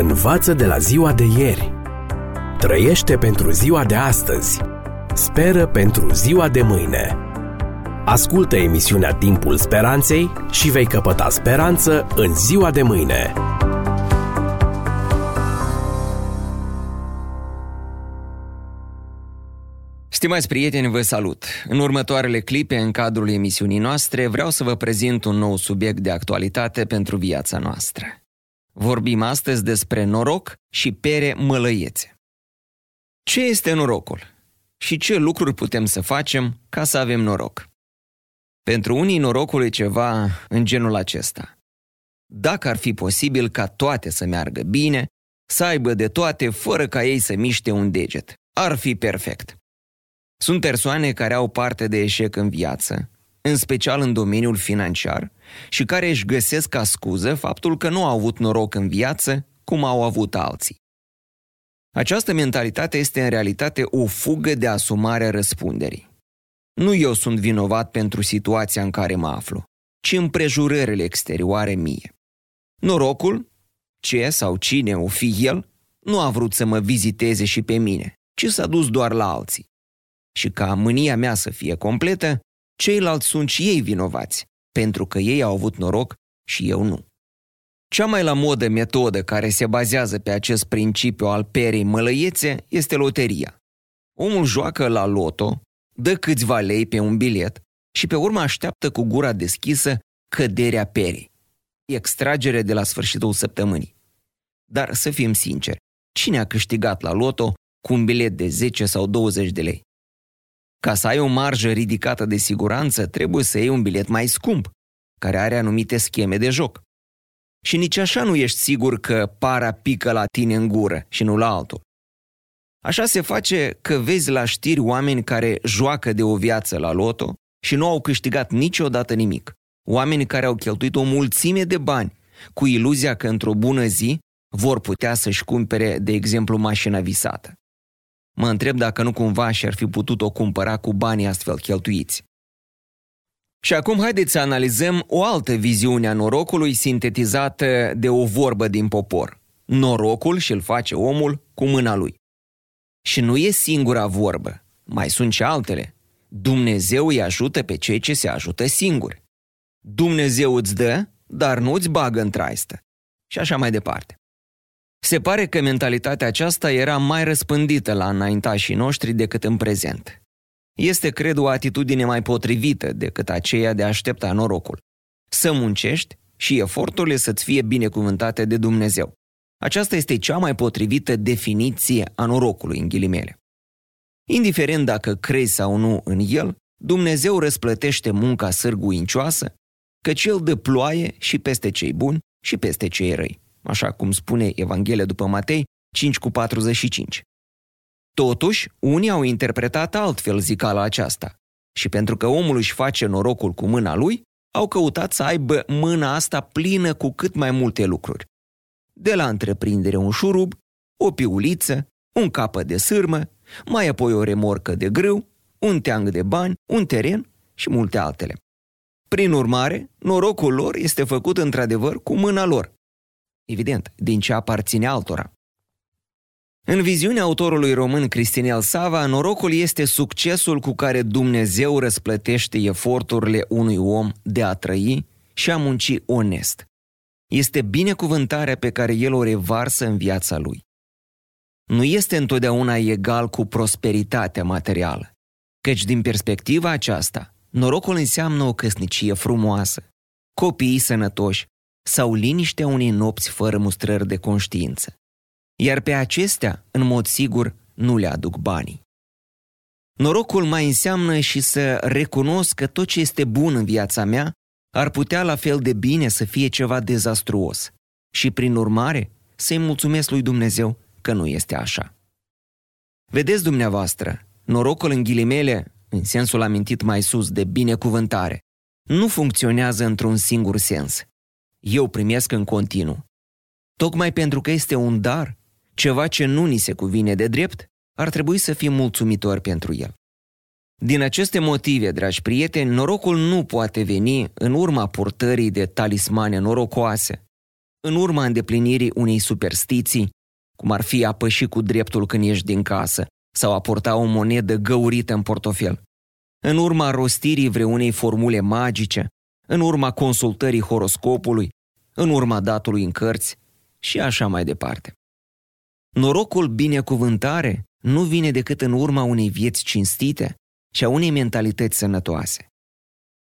Învață de la ziua de ieri. Trăiește pentru ziua de astăzi. Speră pentru ziua de mâine. Ascultă emisiunea Timpul Speranței și vei căpăta speranță în ziua de mâine. Stimați prieteni, vă salut! În următoarele clipe, în cadrul emisiunii noastre, vreau să vă prezint un nou subiect de actualitate pentru viața noastră. Vorbim astăzi despre noroc și pere mălăiețe. Ce este norocul? Și ce lucruri putem să facem ca să avem noroc? Pentru unii norocul e ceva în genul acesta. Dacă ar fi posibil ca toate să meargă bine, să aibă de toate fără ca ei să miște un deget, ar fi perfect. Sunt persoane care au parte de eșec în viață, în special în domeniul financiar, și care își găsesc ca scuză faptul că nu au avut noroc în viață cum au avut alții. Această mentalitate este în realitate o fugă de asumare a răspunderii. Nu eu sunt vinovat pentru situația în care mă aflu, ci împrejurările exterioare mie. Norocul, ce sau cine o fi el, nu a vrut să mă viziteze și pe mine, ci s-a dus doar la alții. Și ca mânia mea să fie completă, ceilalți sunt și ei vinovați, pentru că ei au avut noroc și eu nu. Cea mai la modă metodă care se bazează pe acest principiu al perei mălăiețe este loteria. Omul joacă la loto, dă câțiva lei pe un bilet și pe urmă așteaptă cu gura deschisă căderea perii. Extragere de la sfârșitul săptămânii. Dar să fim sinceri, cine a câștigat la loto cu un bilet de 10 sau 20 de lei? Ca să ai o marjă ridicată de siguranță, trebuie să iei un bilet mai scump, care are anumite scheme de joc. Și nici așa nu ești sigur că para pică la tine în gură și nu la altul. Așa se face că vezi la știri oameni care joacă de o viață la loto și nu au câștigat niciodată nimic. Oameni care au cheltuit o mulțime de bani cu iluzia că într-o bună zi vor putea să-și cumpere, de exemplu, mașina visată. Mă întreb dacă nu cumva și-ar fi putut o cumpăra cu banii astfel cheltuiți. Și acum haideți să analizăm o altă viziune a norocului sintetizată de o vorbă din popor. Norocul și-l face omul cu mâna lui. Și nu e singura vorbă, mai sunt și altele. Dumnezeu îi ajută pe cei ce se ajută singuri. Dumnezeu îți dă, dar nu îți bagă în traistă. Și așa mai departe. Se pare că mentalitatea aceasta era mai răspândită la înaintașii noștri decât în prezent. Este, cred, o atitudine mai potrivită decât aceea de a aștepta norocul. Să muncești și eforturile să-ți fie binecuvântate de Dumnezeu. Aceasta este cea mai potrivită definiție a norocului, în ghilimele. Indiferent dacă crezi sau nu în el, Dumnezeu răsplătește munca sârguincioasă, căci El dă ploaie și peste cei buni și peste cei răi așa cum spune Evanghelia după Matei 5 cu 45. Totuși, unii au interpretat altfel zicala aceasta și pentru că omul își face norocul cu mâna lui, au căutat să aibă mâna asta plină cu cât mai multe lucruri. De la întreprindere un șurub, o piuliță, un capă de sârmă, mai apoi o remorcă de grâu, un teang de bani, un teren și multe altele. Prin urmare, norocul lor este făcut într-adevăr cu mâna lor, evident, din ce aparține altora. În viziunea autorului român Cristinel Sava, norocul este succesul cu care Dumnezeu răsplătește eforturile unui om de a trăi și a munci onest. Este binecuvântarea pe care el o revarsă în viața lui. Nu este întotdeauna egal cu prosperitatea materială, căci din perspectiva aceasta, norocul înseamnă o căsnicie frumoasă, copii sănătoși, sau liniștea unei nopți fără mustrări de conștiință. Iar pe acestea, în mod sigur, nu le aduc banii. Norocul mai înseamnă și să recunosc că tot ce este bun în viața mea ar putea la fel de bine să fie ceva dezastruos și, prin urmare, să-i mulțumesc lui Dumnezeu că nu este așa. Vedeți dumneavoastră, norocul în ghilimele, în sensul amintit mai sus de binecuvântare, nu funcționează într-un singur sens, eu primesc în continuu. Tocmai pentru că este un dar, ceva ce nu ni se cuvine de drept, ar trebui să fim mulțumitori pentru el. Din aceste motive, dragi prieteni, norocul nu poate veni în urma purtării de talismane norocoase, în urma îndeplinirii unei superstiții, cum ar fi a păși cu dreptul când ieși din casă sau a porta o monedă găurită în portofel, în urma rostirii vreunei formule magice, în urma consultării horoscopului, în urma datului în cărți și așa mai departe. Norocul binecuvântare nu vine decât în urma unei vieți cinstite și a unei mentalități sănătoase.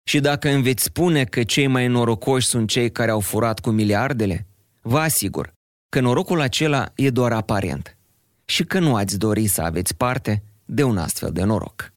Și dacă îmi veți spune că cei mai norocoși sunt cei care au furat cu miliardele, vă asigur că norocul acela e doar aparent și că nu ați dori să aveți parte de un astfel de noroc.